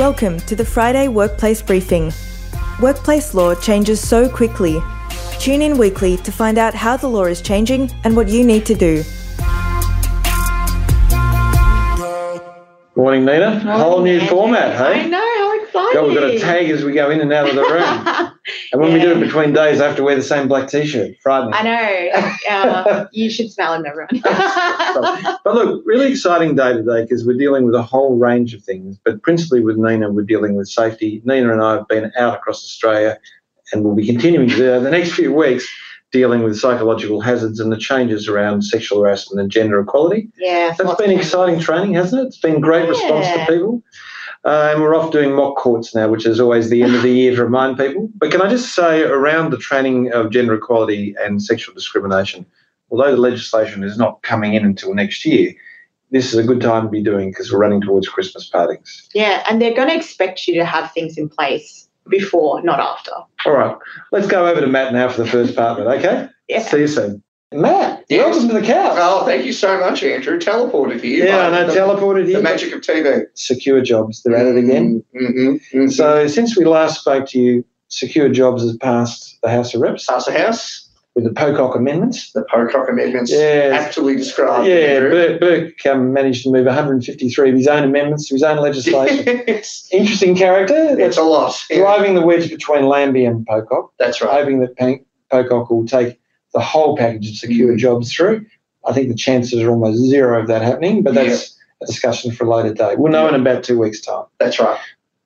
Welcome to the Friday Workplace Briefing. Workplace law changes so quickly. Tune in weekly to find out how the law is changing and what you need to do. Morning, Nina. Whole new format, hey? I hey? know, how exciting. God, we've got a tag as we go in and out of the room. and when we do it between days, I have to wear the same black t-shirt. Frightening. I know. Uh, you should smell him, everyone. But look, really exciting day today because we're dealing with a whole range of things, but principally with Nina, we're dealing with safety. Nina and I have been out across Australia and we'll be continuing to do the next few weeks, dealing with psychological hazards and the changes around sexual harassment and gender equality. yeah. That's been exciting training, hasn't it? It's been great response to people. Uh, and we're off doing mock courts now, which is always the end of the year to remind people. But can I just say, around the training of gender equality and sexual discrimination, although the legislation is not coming in until next year, this is a good time to be doing because we're running towards Christmas partings. Yeah, and they're going to expect you to have things in place before, not after. All right, let's go over to Matt now for the first part of it, okay? Yeah. See you soon. Matt, Yes. welcome to the couch. Oh, thank you so much, Andrew. Teleported here. yeah, I know, the, teleported here. the magic of TV. Secure jobs, they're at it again. Mm-hmm. So since we last spoke to you, Secure Jobs has passed the House of Reps House the House, with the Pocock amendments. the Pocock amendments, Yeah. aptly described. yeah, Burke, Burke um, managed to move 153 of his own amendments to his own legislation. it's, Interesting character. it's That's a lot. Yeah, driving the wedge between Lambie and Pocock, That's right. hoping that Pocock will take the whole package of secure Mm. jobs through. I think the chances are almost zero of that happening, but that's a discussion for a later day. We'll know in about two weeks' time. That's right.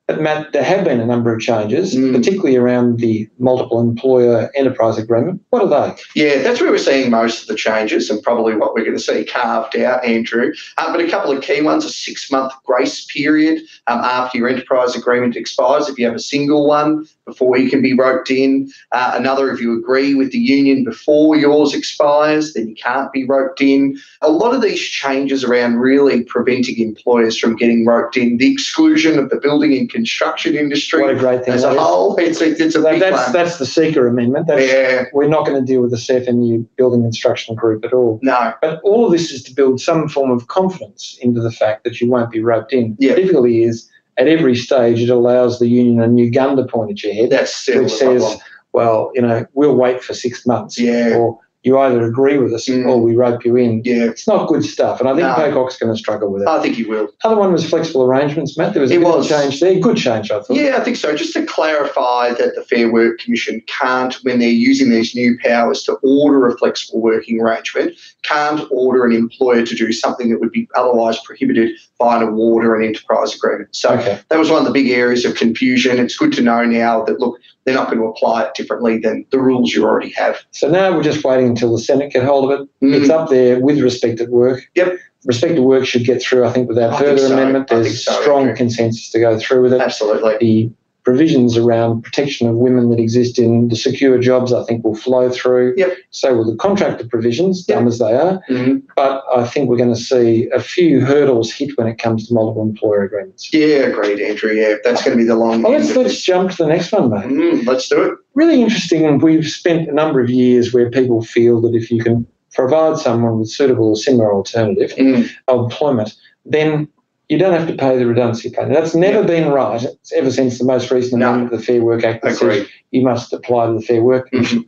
But Matt, there have been a number of changes, Mm. particularly around the multiple employer enterprise agreement. What are they? Yeah, that's where we're seeing most of the changes and probably what we're going to see carved out, Andrew. Uh, but a couple of key ones a six month grace period um, after your enterprise agreement expires if you have a single one before you can be roped in. Uh, another, if you agree with the union before yours expires, then you can't be roped in. A lot of these changes around really preventing employers from getting roped in, the exclusion of the building and construction industry What a great thing as a is. whole. It's a, it's a big that's, one. that's the Seeker Amendment. That's, yeah, We're not going to deal with the CFMU building construction group at all. no, But all of this is to build some form of confidence into the fact that you won't be roped in. Yeah. The difficulty is at every stage it allows the union a new gun to point at your head, that's which says, problem. well, you know, we'll wait for six months. Yeah. Or you either agree with us Mm. or we rope you in. Yeah, It's not good stuff. And I think No. Pocock's going to struggle with it. I think he will. Other one was flexible arrangements, Matt. There was a It bit was. change there. Good change, I thought. Yeah, I think so. Just to clarify that the Fair Work Commission can't, when they're using these new powers to order a flexible working arrangement, can't order an employer to do something that would be otherwise prohibited by an award or an enterprise agreement. So Okay. that was one of the big areas of confusion. It's good to know now that, look, they're not going to apply it differently than the rules you already have. So now we're just waiting until the Senate get hold of it. Mm. It's up there with respect at work. Yep. Respect at work should get through, I think, without I think further so. amendment. There's so, strong Andrew. consensus to go through with it. Absolutely. The provisions around protection of women that exist in the secure jobs, I think, will flow through. Yep. So will the contractor provisions, dumb as they are. Mhm. But I think we're going to see a few hurdles hit when it comes to multiple employer agreements. Yeah, agreed, Andrew. Yeah, that's going to be the long Well, let's, let's jump to the next one, mate. Mm, let's do it. really interesting. We've spent a number of years where people feel that if you can provide someone with suitable or similar alternative Mm, employment, then you don't have to pay the redundancy pay. Now, that's never Yeah. been right it's ever since the most recent No. amendment of the Fair Work Act that says agreed. you must apply to the Fair Work Commission. Mhm.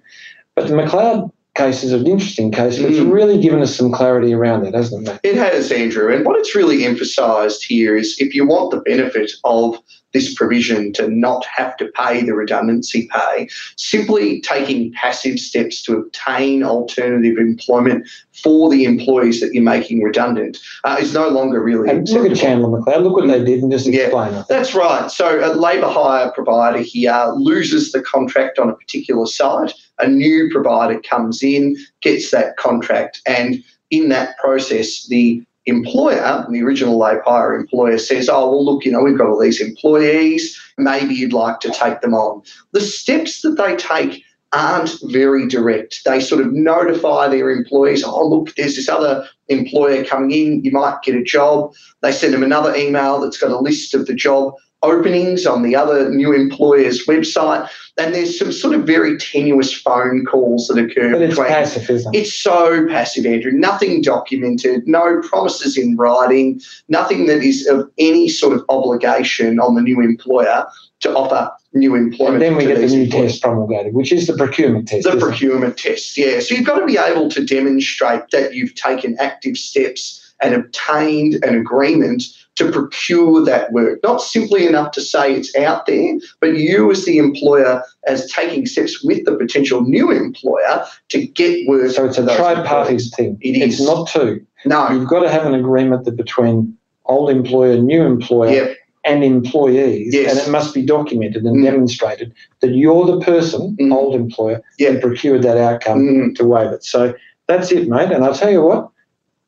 But the Macleod case is an interesting case, but it's Mm. really given us some clarity around that, hasn't it, mate? It has, Andrew. And what it's really emphasised here is if you want the benefit of this provision to not have to pay the redundancy pay, simply taking passive steps to obtain alternative employment for the employees that you're making redundant uh, is no longer really And look at acceptable. Chandler Macleod. Look what they did and just Yeah. explain it. That's right. So a labour hire provider here loses the contract on a particular site. A new provider comes in, gets that contract, and in that process, the employer, the original labour hire employer, says, "Oh well, look, you know, we've got all these employees. Maybe you'd like to take them on." The steps that they take aren't very direct. They sort of notify their employees, "Oh look, there's this other employer coming in, you might get a job. They send them another email that's got a list of the job openings on the other new employer's website. And there's some sort of very tenuous phone calls that occur But it's between. passive, isn't it? It's so passive, Andrew. Nothing documented, no promises in writing, nothing that is of any sort of obligation on the new employer to offer new employment. And then we get the new employees. test promulgated, which is the procurement test. The isn't it? procurement tests, yeah. So you've got to be able to demonstrate that you've taken active steps and obtained an agreement to procure that work. Not simply enough to say it's out there, but you as the employer as taking steps with the potential new employer to get work. So it's a those tripartite thing. It It's not two. No. You've got to have an agreement that between old employer, new employer, Yep. and employees, Yes. and it must be documented and Mm. demonstrated that you're the person, Mm. old employer, who procured that outcome Mm. to waive it. So that's it, mate. And I'll tell you what,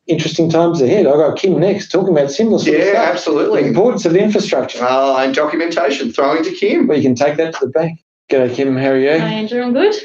interesting times ahead. I've got Kim next talking about similar sort of Yeah, stuff. The absolutely. importance of the infrastructure. Oh, and documentation, throwing to Kim. Well, you can take that to the bank. G'day, Kim. How are you? Hi, Andrew. I'm good.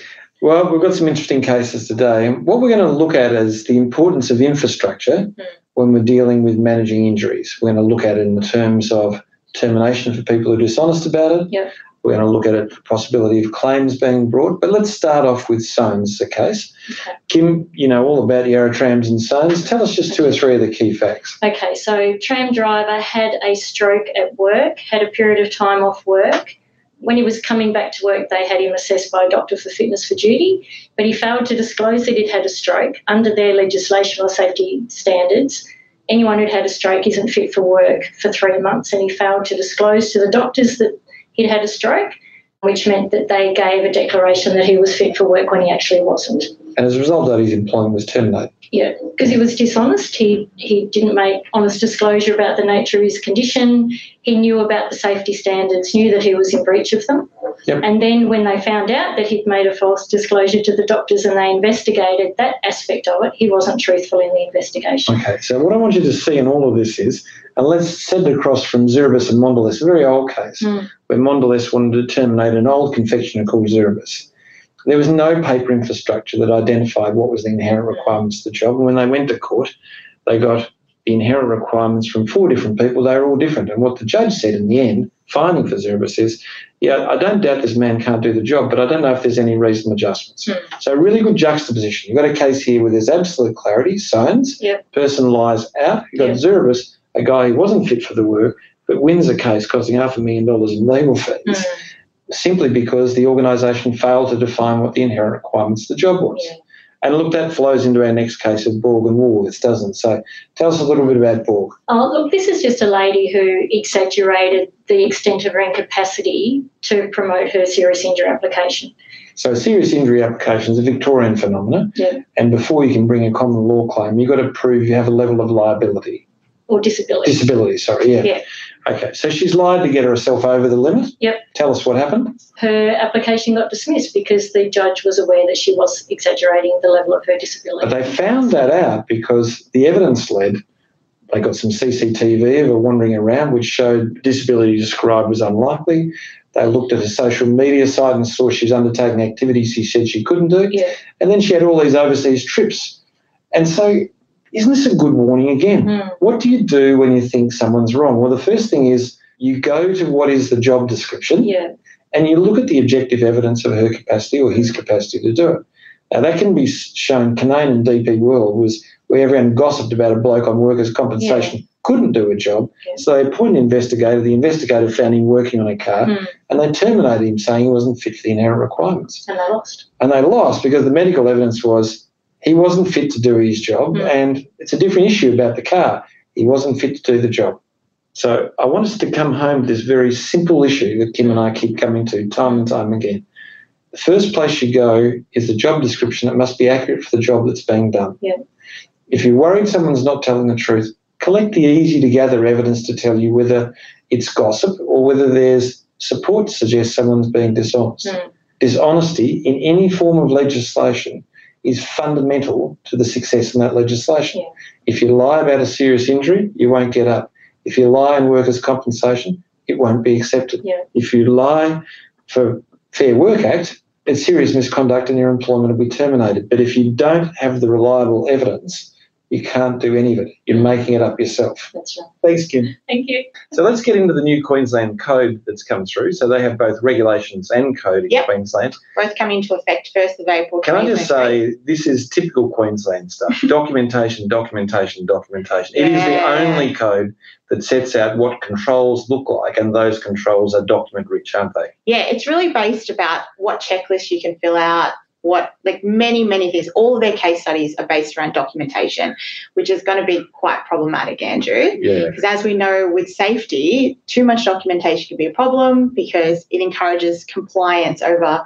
Well, we've got some interesting cases today. And what we're going to look at is the importance of infrastructure hmm. when we're dealing with managing injuries. We're going to look at it in the terms of termination for people who are dishonest about it. Yep. We're going to look at it for possibility of claims being brought. But let's start off with Sones, the case. Okay. Kim, you know all about Yarra Trams and Sones. Tell us just two or three of the key facts. Okay, so tram driver had a stroke at work, had a period of time off work. When he was coming back to work, they had him assessed by a doctor for fitness for duty, but he failed to disclose that he'd had a stroke. Under their legislation or safety standards, anyone who'd had a stroke isn't fit for work for three months, and he failed to disclose to the doctors that he'd had a stroke, which meant that they gave a declaration that he was fit for work when he actually wasn't. And as a result of that, his employment was terminated. Yeah, because he was dishonest. He he didn't make honest disclosure about the nature of his condition. He knew about the safety standards, knew that he was in breach of them. Yep. And then when they found out that he'd made a false disclosure to the doctors and they investigated that aspect of it, he wasn't truthful in the investigation. Okay, so what I want you to see in all of this is, and let's set it across from Zeribus and Mondelez, a very old case, Mm. where Mondelez wanted to terminate an old confectioner called Zeribus. There was no paper infrastructure that identified what was the inherent requirements of the job. And when they went to court, they got the inherent requirements from four different people. They were all different. And what the judge said in the end, finding for Zeribus, is, yeah, I don't doubt this man can't do the job, but I don't know if there's any reasonable adjustments. Hmm. So really good juxtaposition. You've got a case here where there's absolute clarity, signs, Yep. person lies out. You've got Yep. A guy who wasn't fit for the work, but wins a case costing half a million dollars in legal fees Mm. simply because the organisation failed to define what the inherent requirements of the job was. Yeah. And look, that flows into our next case of Borg and Woolworths, doesn't it? So tell us a little bit about Borg. Oh, look, this is just a lady who exaggerated the extent of her incapacity to promote her serious injury application. So serious injury application is a Victorian phenomenon. Yeah. And before you can bring a common law claim, you've got to prove you have a level of liability. Or disability. Disability, sorry, yeah. Yeah. Okay, so she's lied to get herself over the limit. Yep. Tell us what happened. her application got dismissed because the judge was aware that she was exaggerating the level of her disability. But they found that out because the evidence led, they got some CCTV of her wandering around, which showed disability described was unlikely. They looked at her social media site and saw she was undertaking activities she said she couldn't do. Yeah. And then she had all these overseas trips. And so, isn't this a good warning again? Hmm. What do you do when you think someone's wrong? Well, the first thing is you go to what is the job description Yeah, and you look at the objective evidence of her capacity or his capacity to do it. Now, that can be shown. Canaan and DP World was where everyone gossiped about a bloke on workers' compensation couldn't do a job. Yeah. So they appointed an investigator. The investigator found him working on a car Hmm. and they terminated him saying he wasn't fit for the inherent requirements. and they lost. And they lost because the medical evidence was he wasn't fit to do his job. Mm. And it's a different issue about the car. He wasn't fit to do the job. So I want us to come home to this very simple issue that Kim and I keep coming to time and time again. The first place you go is the job description. It must be accurate for the job that's being done. Yeah. If you're worried someone's not telling the truth, collect the easy to gather evidence to tell you whether it's gossip or whether there's support to suggest someone's being dishonest. Mm. Dishonesty in any form of legislation is fundamental to the success in that legislation. Yeah. If you lie about a serious injury, you won't get up. If you lie in workers' compensation, it won't be accepted. Yeah. If you lie for Fair Work Act, it's serious misconduct and your employment will be terminated. But if you don't have the reliable evidence you can't do any of it. You're making it up yourself. That's right. Thanks, Kim. Thank you. So let's get into the new Queensland code that's come through. So they have both regulations and code in Yep. Queensland. Both coming into effect 1st of April. Can I just say this is typical Queensland stuff. documentation, documentation, documentation. It is the only code that sets out what controls look like, and those controls are document rich, aren't they? Yeah, it's really based about what checklists you can fill out, what, like many, many things. All of their case studies are based around documentation, which is going to be quite problematic, Andrew. Yeah. Because as we know with safety, too much documentation can be a problem because it encourages compliance over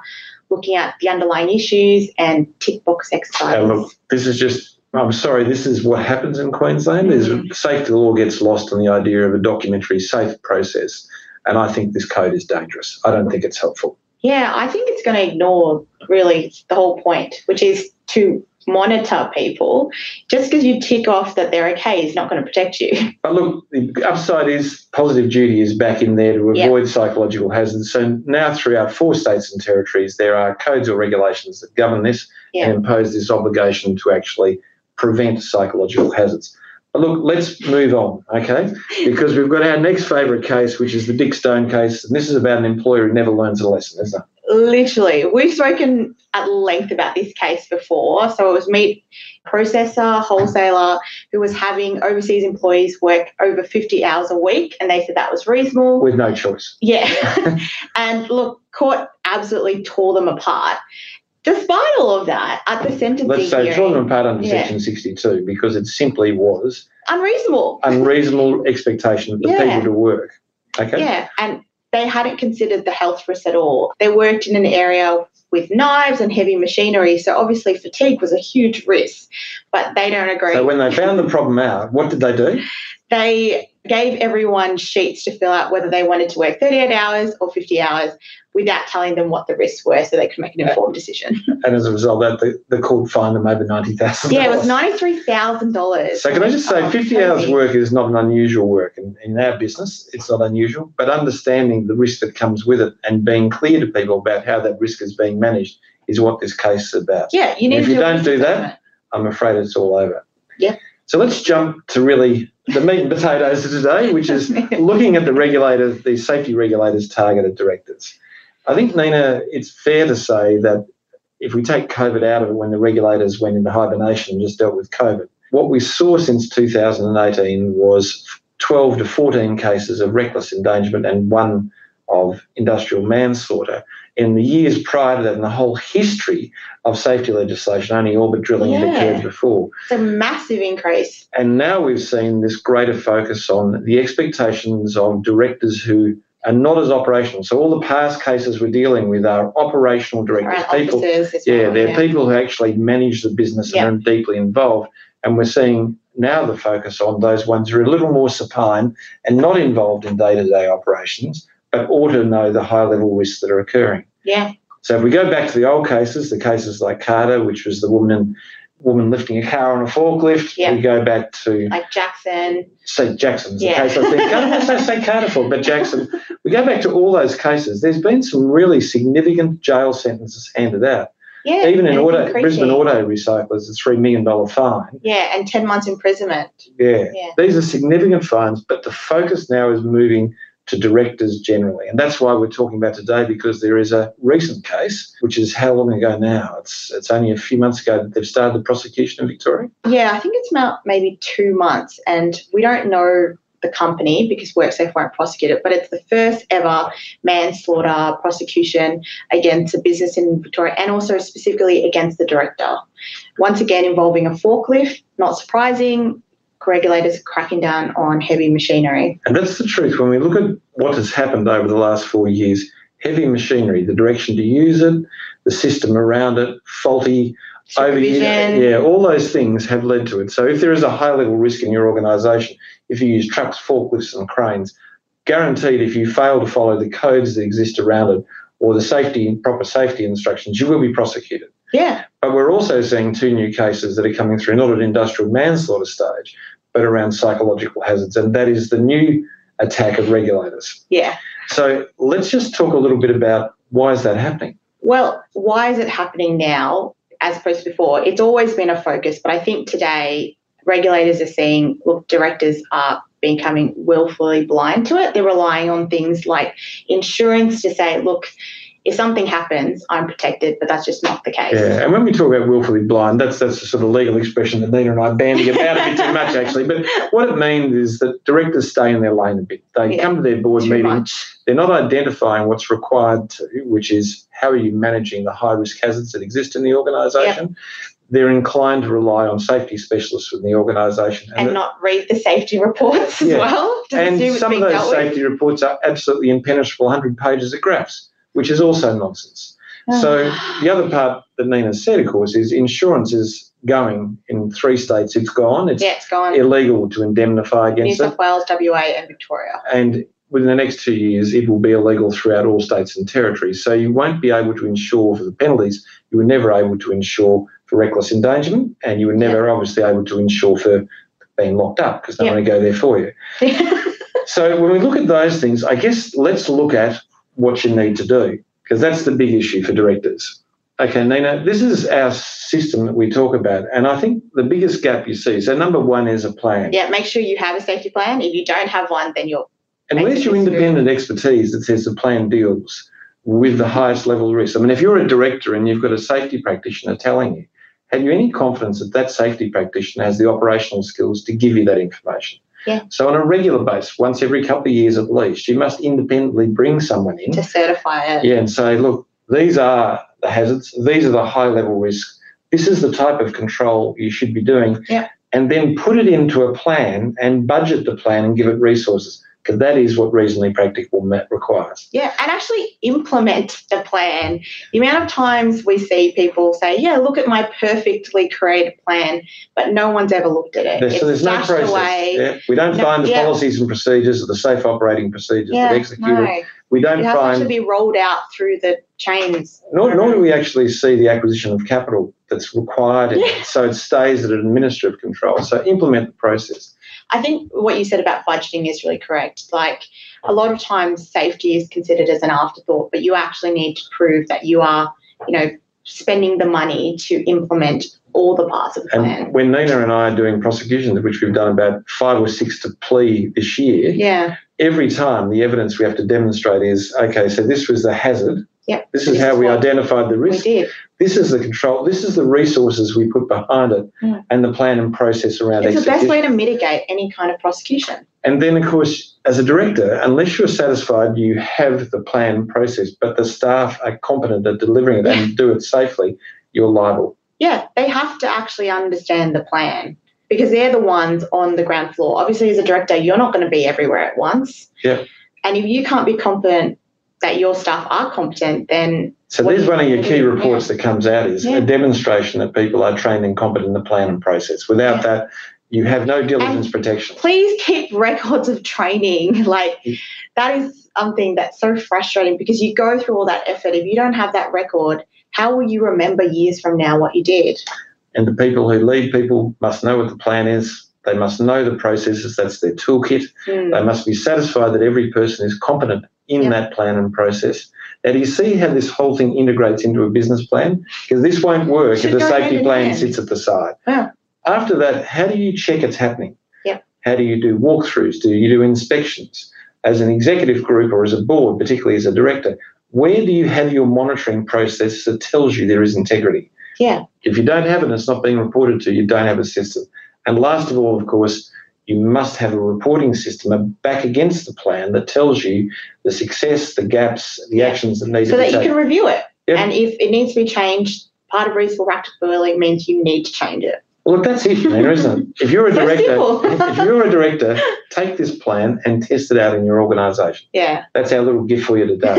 looking at the underlying issues and tick box exercises. And look, this is just. I'm sorry, this is what happens in Queensland. Is mm-hmm. safety law gets lost on the idea of a documentary safe process, and I think this code is dangerous. I don't think it's helpful. Yeah, I think it's going to ignore really the whole point, which is to monitor people. Just because you tick off that they're okay is not going to protect you. But look, the upside is positive duty is back in there to avoid psychological hazards. So now throughout four states and territories, there are codes or regulations that govern this Yeah. and impose this obligation to actually prevent psychological hazards. Look, let's move on, okay? Because we've got our next favourite case, which is the Dick Stone case, and this is about an employer who never learns a lesson, isn't it? Literally, we've spoken at length about this case before. So it was meat processor, wholesaler who was having overseas employees work over 50 hours a week, and they said that was reasonable. With no choice. Yeah. and look, court absolutely tore them apart. Despite all of that, at the sentencing Let's say hearing, them apart under Yeah. Section 62 because it simply was unreasonable. unreasonable expectation of the Yeah. people to work. Okay? Yeah, and they hadn't considered the health risks at all. They worked in an area with knives and heavy machinery, so obviously fatigue was a huge risk. But they don't agree. So when they found the problem out, what did they do? they gave everyone sheets to fill out whether they wanted to work 38 hours or 50 hours without telling them what the risks were so they could make an informed decision. And as a result that, the, the court fined them over $90,000. Yeah, it was $93,000. So can I just say, Oh, 50 hours work is not an unusual work in, in our business. It's not unusual, but understanding the risk that comes with it and being clear to people about how that risk is being managed is what this case is about. Yeah, you need If to you do don't do that- I'm afraid it's all over. Yeah. So let's jump to really the meat and potatoes of today, which is looking at the regulators, the safety regulators' targeted directives. I think, Nina, it's fair to say that if we take COVID out of it when the regulators went into hibernation and just dealt with COVID, what we saw since 2018 was 12 to 14 cases of reckless endangerment and one of industrial manslaughter. In the years prior to that, in the whole history of safety legislation, only orbit drilling had Yeah. occurred before. It's a massive increase. And now we've seen this greater focus on the expectations of directors who are not as operational. So all the past cases we're dealing with are operational directors, Around people. Yeah, well, they're people who actually manage the business Yeah. and are deeply involved. And we're seeing now the focus on those ones who are a little more supine and not involved in day-to-day operations, but ought to know the high-level risks that are occurring. Yeah, So if we go back to the old cases, the cases like Carter, which was the woman woman lifting a car on a forklift, Yeah. we go back to like Jackson. say Jackson's Yeah. the case I think. I don't want to say Carter for, but Jackson. We go back to all those cases. There's been some really significant jail sentences handed out. Yeah, Even in auto. Brisbane Auto Recyclers, a three million dollar fine. Yeah, and 10 months imprisonment. Yeah. Yeah. these are significant fines, but the focus now is moving to directors generally, and that's why we're talking about today because there is a recent case, which is how long ago now? It's it's only a few months ago that they've started the prosecution in Victoria. Yeah, I think it's about maybe two months, and we don't know the company because WorkSafe won't prosecute it, but it's the first ever manslaughter prosecution against a business in Victoria and also specifically against the director. Once again, involving a forklift, not surprising. Regulators are cracking down on heavy machinery. And that's the truth. When we look at what has happened over the last four years, heavy machinery, the direction to use it, the system around it, faulty, Supervision. yeah, all those things have led to it. So if there is a high level risk in your organisation, if you use trucks, forklifts, and cranes, guaranteed if you fail to follow the codes that exist around it or the safety proper safety instructions, you will be prosecuted. Yeah, But we're also seeing two new cases that are coming through, not at industrial manslaughter stage, but around psychological hazards, and that is the new attack of regulators. yeah. So let's just talk a little bit about why is that happening? Well, why is it happening now as opposed to before? It's always been a focus, but I think today regulators are seeing, look, directors are becoming willfully blind to it. They're relying on things like insurance to say, look, if something happens, I'm protected, but that's just not the case. Yeah, and when we talk about willfully blind, that's that's a sort of legal expression that Nina and I bandy about a bit too much, actually. But what it means is that directors stay in their lane a bit. They Yeah, come to their board meeting, much. they're not identifying what's required to, which is how are you managing the high risk hazards that exist in the organisation. They're inclined to rely on safety specialists within the organisation. And the- not read the safety reports as Yeah. well. And some of those dealt with. safety reports are absolutely impenetrable 100 pages of graphs, which is also nonsense. So the other part that Nina said, of course, is insurance is going in three states. It's gone. It's yeah, it's gone. illegal to indemnify New against it. South Wales, WA, and Victoria. And within the next two years, it will be illegal throughout all states and territories. So you won't be able to insure for the penalties. You were never able to insure for reckless endangerment, and you were never obviously able to insure for being locked up because they yeah. one to go there for you. So when we look at those things, I guess let's look at what you need to do because that's the big issue for directors. Okay, Nina, this is our system that we talk about, and I think the biggest gap you see. So number one is a plan. yeah, make sure you have a safety plan. If you don't have one, then you're And where's your independent expertise that says the plan deals with the highest level of risk? I mean, if you're a director and you've got a safety practitioner telling you, have you any confidence that that safety practitioner has the operational skills to give you that information? Yeah. So on a regular basis, once every couple of years at least, you must independently bring someone in to certify it. yeah, and say, look, these are the hazards, these are the high level risks, this is the type of control you should be doing. Yeah. And then put it into a plan and budget the plan and give it resources, because that is what reasonably practical requires. Yeah, and actually implement the plan. The amount of times we see people say, "Yeah, look at my perfectly created plan," but no one's ever looked at it. There's, so there's no process. away. Yeah. We don't No, find the yeah. policies and procedures or the safe operating procedures Yeah, that execute no, it. We don't find it has to find actually be rolled out through the chains. Nor, nor do we actually see the acquisition of capital that's required Yeah. So it stays at an administrative control. So implement the process. I think what you said about budgeting is really correct. Like a lot of times, safety is considered as an afterthought, but you actually need to prove that you are, you know, spending the money to implement all the parts of the And plan. when Nina and I are doing prosecutions, which we've done about five or six to plea this year, Yeah, every time the evidence we have to demonstrate is okay, so this was the hazard. Yep. This is how we identified the we risk. did. This is the control. This is the resources we put behind it Mm. and the plan and process around it. It's the best way to mitigate any kind of prosecution. And then, of course, as a director, unless you're satisfied you have the plan and process, but the staff are competent at delivering it and do it safely, you're liable. Yeah, they have to actually understand the plan because they're the ones on the ground floor. Obviously, as a director, you're not going to be everywhere at once. Yeah. And if you can't be confident that your staff are competent, then So there's one of your key reports that comes out is Yeah. a demonstration that people are trained and competent in the plan and process. Without Yeah. that, you have no diligence protection. please keep records of training. Like that is something that's so frustrating because you go through all that effort. If you don't have that record, how will you remember years from now what you did? And the people who lead people must know what the plan is. They must know the processes. That's their toolkit. Hmm. They must be satisfied that every person is competent in Yeah. that plan and process. Now, do you see how this whole thing integrates into a business plan? Because this won't work if the safety plan sits at the side. Yeah. After that, how do you check it's happening? Yep. How do you do walkthroughs? Do you do inspections? As an executive group or as a board, particularly as a director, where do you have your monitoring process that tells you there is integrity? Yeah. If you don't have it and it's not being reported to, you don't have a system. And last of all, of course, you must have a reporting system back against the plan that tells you the success, the gaps, the actions that need So to be So that you can review it. Yep. And if it needs to be changed, part of reasonable practicability means you need to change it. Well, look, that's it, Nina, isn't it? If you're a director, if you're a director, take this plan and test it out in your organisation. Yeah. That's our little gift for you today.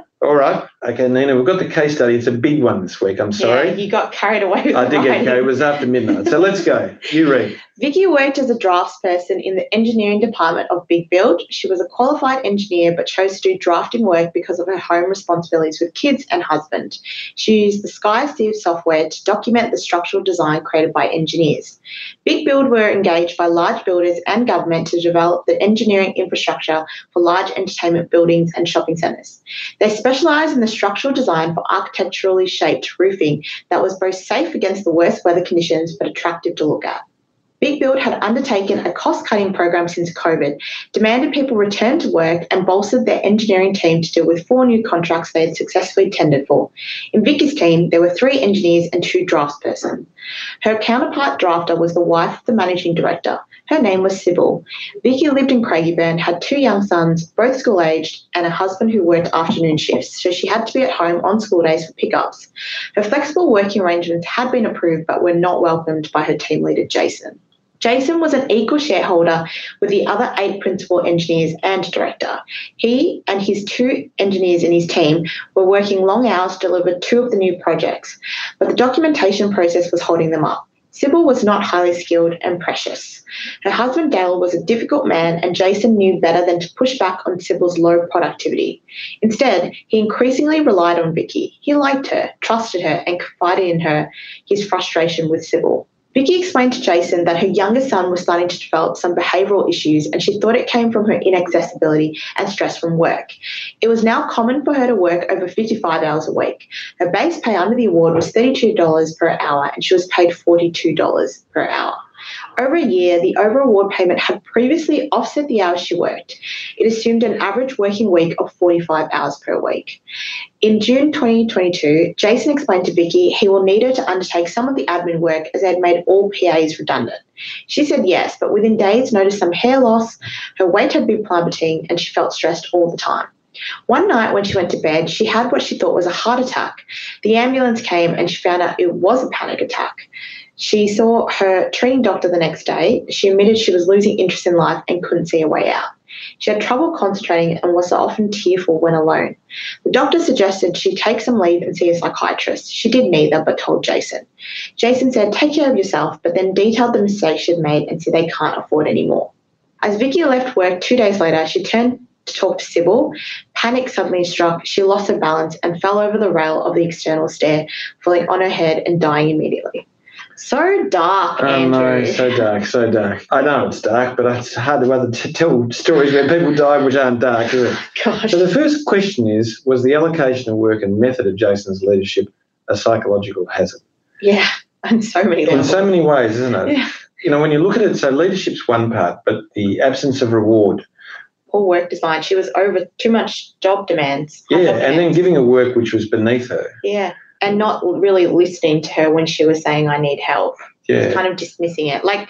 All right. Okay, Nina, we've got the case study. It's a big one this week. I'm sorry. Yeah, you got carried away with I did get go. It was after midnight. So let's go. You read. Vicky worked as a draftsperson in the engineering department of Big Build. She was a qualified engineer but chose to do drafting work because of her home responsibilities with kids and husband. She used the SkyCiv software to document the structural design created by engineers. Big Build were engaged by large builders and government to develop the engineering infrastructure for large entertainment buildings and shopping centres. They specialise in the structural design for architecturally shaped roofing that was both safe against the worst weather conditions but attractive to look at. Big Build had undertaken a cost cutting program since COVID, demanded people return to work, and bolstered their engineering team to deal with four new contracts they had successfully tendered for. In Vicky's team, there were three engineers and two draftspersons. Her counterpart drafter was the wife of the managing director. Her name was Sybil. Vicky lived in Craigieburn, had two young sons, both school aged, and a husband who worked afternoon shifts, so she had to be at home on school days for pickups. Her flexible working arrangements had been approved but were not welcomed by her team leader, Jason. Jason was an equal shareholder with the other eight principal engineers and director. He and his two engineers in his team were working long hours to deliver two of the new projects, but the documentation process was holding them up. Sybil was not highly skilled and precious. Her husband Dale was a difficult man, and Jason knew better than to push back on Sybil's low productivity. Instead, he increasingly relied on Vicky. He liked her, trusted her, and confided in her his frustration with Sybil. Vicky explained to Jason that her youngest son was starting to develop some behavioural issues and she thought it came from her inaccessibility and stress from work. It was now common for her to work over 55 hours a week. Her base pay under the award was $32 per hour and she was paid $42 per hour. Over a year, the over award payment had previously offset the hours she worked. It assumed an average working week of 45 hours per week. In June 2022, Jason explained to Vicky he will need her to undertake some of the admin work as they had made all PAs redundant. She said yes, but within days noticed some hair loss, her weight had been plummeting, and she felt stressed all the time. One night when she went to bed, she had what she thought was a heart attack. The ambulance came and she found out it was a panic attack. She saw her training doctor the next day. She admitted she was losing interest in life and couldn't see a way out. She had trouble concentrating and was often tearful when alone. The doctor suggested she take some leave and see a psychiatrist. She did neither, but told Jason. Jason said, Take care of yourself, but then detailed the mistakes she'd made and said they can't afford any more. As Vicky left work two days later, she turned to talk to Sybil. Panic suddenly struck. She lost her balance and fell over the rail of the external stair, falling on her head and dying immediately. So dark, Oh Andrew. no, so dark, so dark. I know it's dark, but it's hard to to tell stories where people die which aren't dark, is it? Gosh. So the first question is: Was the allocation of work and method of Jason's leadership a psychological hazard? Yeah, on so many In so many ways, isn't it? Yeah. You know, when you look at it, so leadership's one part, but the absence of reward, Poor work design. She was over too much job demands. yeah, and then giving a work which was beneath her, yeah, and not really listening to her when she was saying, "I need help." yeah, Kind of dismissing it. Like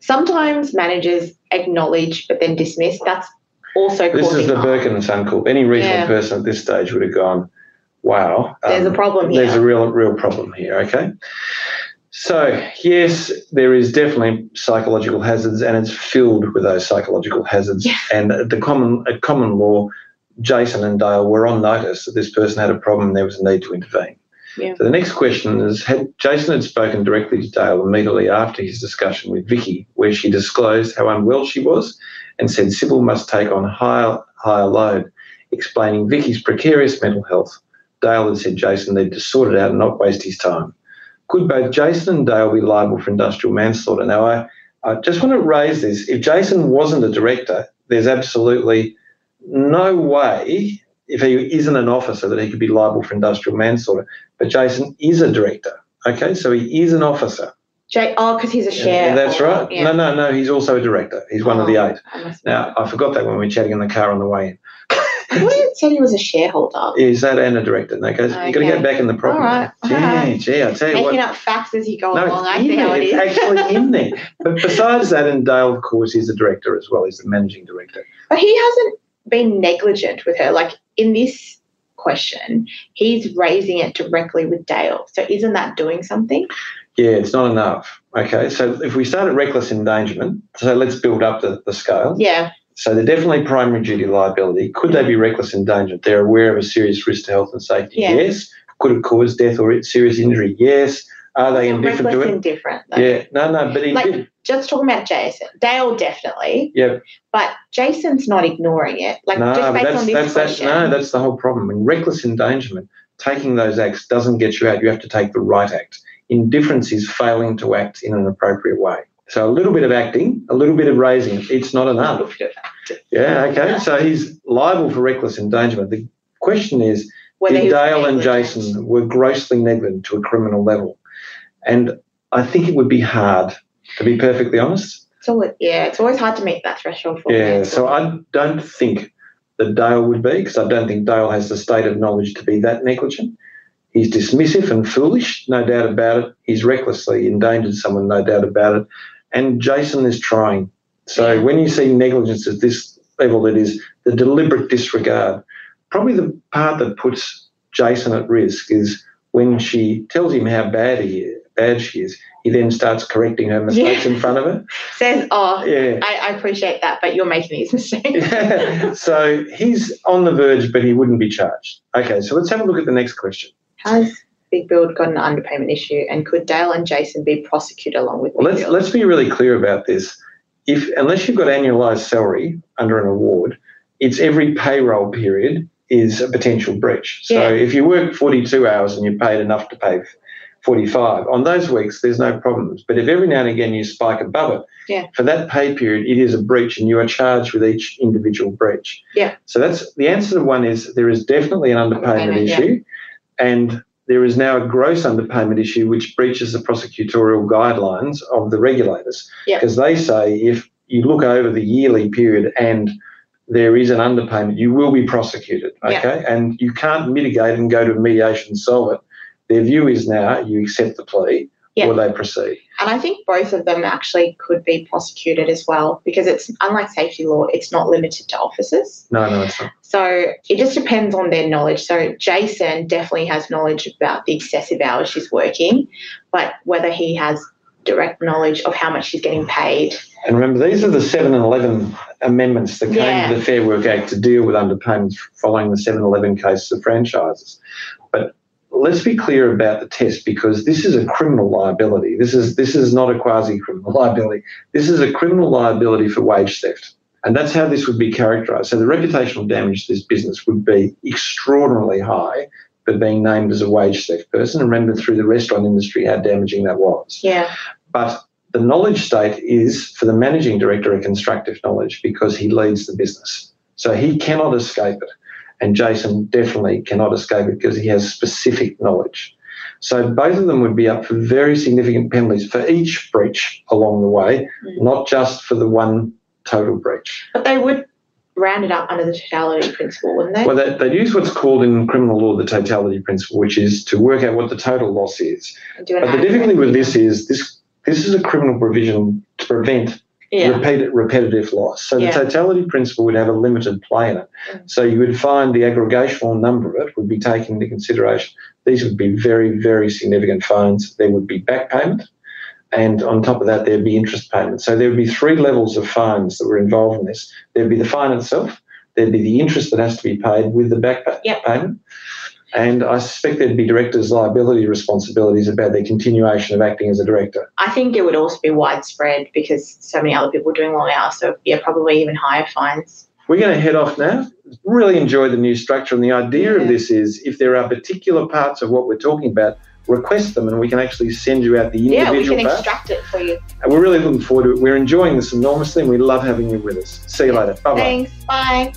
sometimes managers acknowledge but then dismiss. That's also This is the. Birkin and Suncorp. Any reasonable Yeah. person at this stage would have gone, "Wow, There's a um, problem here. There's a real, real problem here." Okay. So yes, there is definitely psychological hazards, and it's filled with those psychological hazards. Yeah. And the common, at common law, Jason and Dale were on notice that this person had a problem. and There was a need to intervene. Yeah. So the next question is: Had Jason had spoken directly to Dale immediately after his discussion with Vicky, where she disclosed how unwell she was, and said Sybil must take on higher higher load, explaining Vicky's precarious mental health. Dale had said Jason needed to sort it out and not waste his time. Could both Jason and Dale be liable for industrial manslaughter? Now, I, I just want to raise this. If Jason wasn't a director, there's absolutely no way, if he isn't an officer, that he could be liable for industrial manslaughter. But Jason is a director. Okay, so he is an officer. Jay, oh, because he's a Yeah, share. that's right. Yeah. No, no, no. He's also a director. He's one of the Oh, eight. I Now, I forgot that when we were chatting in the car on the way in. Thought said he was a shareholder. Is that and a director? No, goes, you've got to get back in the property. All right, Gee, right. gee, I tell you what. Making up facts as you go No, along. I see how it is. it's actually in there. But besides that, and Dale, of course, is the director as well. He's the managing director. But he hasn't been negligent with her. Like in this question, he's raising it directly with Dale. So isn't that doing something? Yeah, it's not enough. Okay, so if we start at reckless endangerment, so let's build up the, the scale. Yeah. So they're definitely primary duty liability. Could they be reckless endangerment? They're aware of a serious risk to health and safety. Yeah. Yes. Could it cause death or serious injury? Yes. Are they indifferent reckless to it? indifferent. though. Yeah. No, no, but he Like- did. Just talking about Jason. Dale definitely. Yeah. But Jason's not ignoring it. Like No, just based that's on this that's that, question. no, that's the whole problem. In reckless endangerment, taking those acts doesn't get you out. You have to take the right act. Indifference is failing to act in an appropriate way. So a little bit of acting, a little bit of raising, it's not enough. Yeah, okay. So he's liable for reckless endangerment. The question is, Whether did Dale and. Jason were grossly negligent to a criminal level? And I think it would be hard to be perfectly honest. It's always, yeah, it's always hard to meet that threshold for Yeah, so I don't think that Dale would be, because I don't think Dale has the state of knowledge to be that negligent. He's dismissive and foolish, no doubt about it. He's recklessly endangered someone, no doubt about it. And Jason is trying. So Yeah. when you see negligence at this level, it is the deliberate disregard. Probably the part that puts Jason at risk is when she tells him how bad he is, bad she is. He then starts correcting her mistakes Yeah. in front of her. Says, oh, Yeah. I, I appreciate that, but you're making these mistakes. so he's on the verge, but he wouldn't be charged. Okay, so let's have a look at the next question. Has Big Build got an underpayment issue, and could Dale and Jason be prosecuted along with Well, let's Build? let's be really clear about this. If unless you've got annualised salary under an award, it's every payroll period is a potential breach. So Yeah. if you work 42 hours and you're paid enough to pay 45, on those weeks there's no problems. But if every now and again you spike above it, Yeah. for that pay period it is a breach and you are charged with each individual breach. Yeah. So that's the answer to one is there is definitely an underpayment yeah. issue, and there is now a gross underpayment issue which breaches the prosecutorial guidelines of the regulators Yeah. because they say if you look over the yearly period and there is an underpayment, you will be prosecuted. Yeah. Okay, and you can't mitigate and go to mediation and solve it. Their view is now you accept the plea Yeah. or they proceed. And I think both of them actually could be prosecuted as well because it's unlike safety law, it's not limited to officers. No, no, it's not. So it just depends on their knowledge. So Jason definitely has knowledge about the excessive hours she's working, but whether he has direct knowledge of how much she's getting paid. And remember, these are the 7 and 11 amendments that came Yeah. to the Fair Work Act to deal with underpayments following the 7 11 cases of franchises. But let's be clear about the test because this is a criminal liability. This is, this is not a quasi criminal liability. This is a criminal liability for wage theft. And that's how this would be characterised. So the reputational damage to this business would be extraordinarily high for being named as a wage theft person. And remember through the restaurant industry how damaging that was. Yeah. But the knowledge state is for the managing director a constructive knowledge because he leads the business. So he cannot escape it. And Jason definitely cannot escape it because he has specific knowledge. So both of them would be up for very significant penalties for each breach along the way, Mm. not just for the one total breach. But they would round it up under the totality principle, wouldn't they? Well, they, they'd use what's called in criminal law the totality principle, which is to work out what the total loss is. And do an But the difficulty with this is this this is a criminal provision to prevent Yeah. repeat, repetitive loss. So Yeah. the totality principle would have a limited play in it. Mm. So you would find the aggregational number of it would be taken into consideration. These would be very, very significant fines. There would be back payment, and on top of that, there'd be interest payment. So there would be three levels of fines that were involved in this. There'd be the fine itself, there'd be the interest that has to be paid with the back pa- Yep. And I suspect there'd be directors' liability responsibilities about their continuation of acting as a director. I think it would also be widespread because so many other people are doing long hours. So yeah, probably even higher fines. We're going to head off now. Really enjoy the new structure. And the idea Yeah. of this is if there are particular parts of what we're talking about, request them and we can actually send you out the individual. Yeah, we can parts. extract it for you. And we're really looking forward to it. We're enjoying this enormously and we love having you with us. See you later. Bye bye. Thanks. Bye.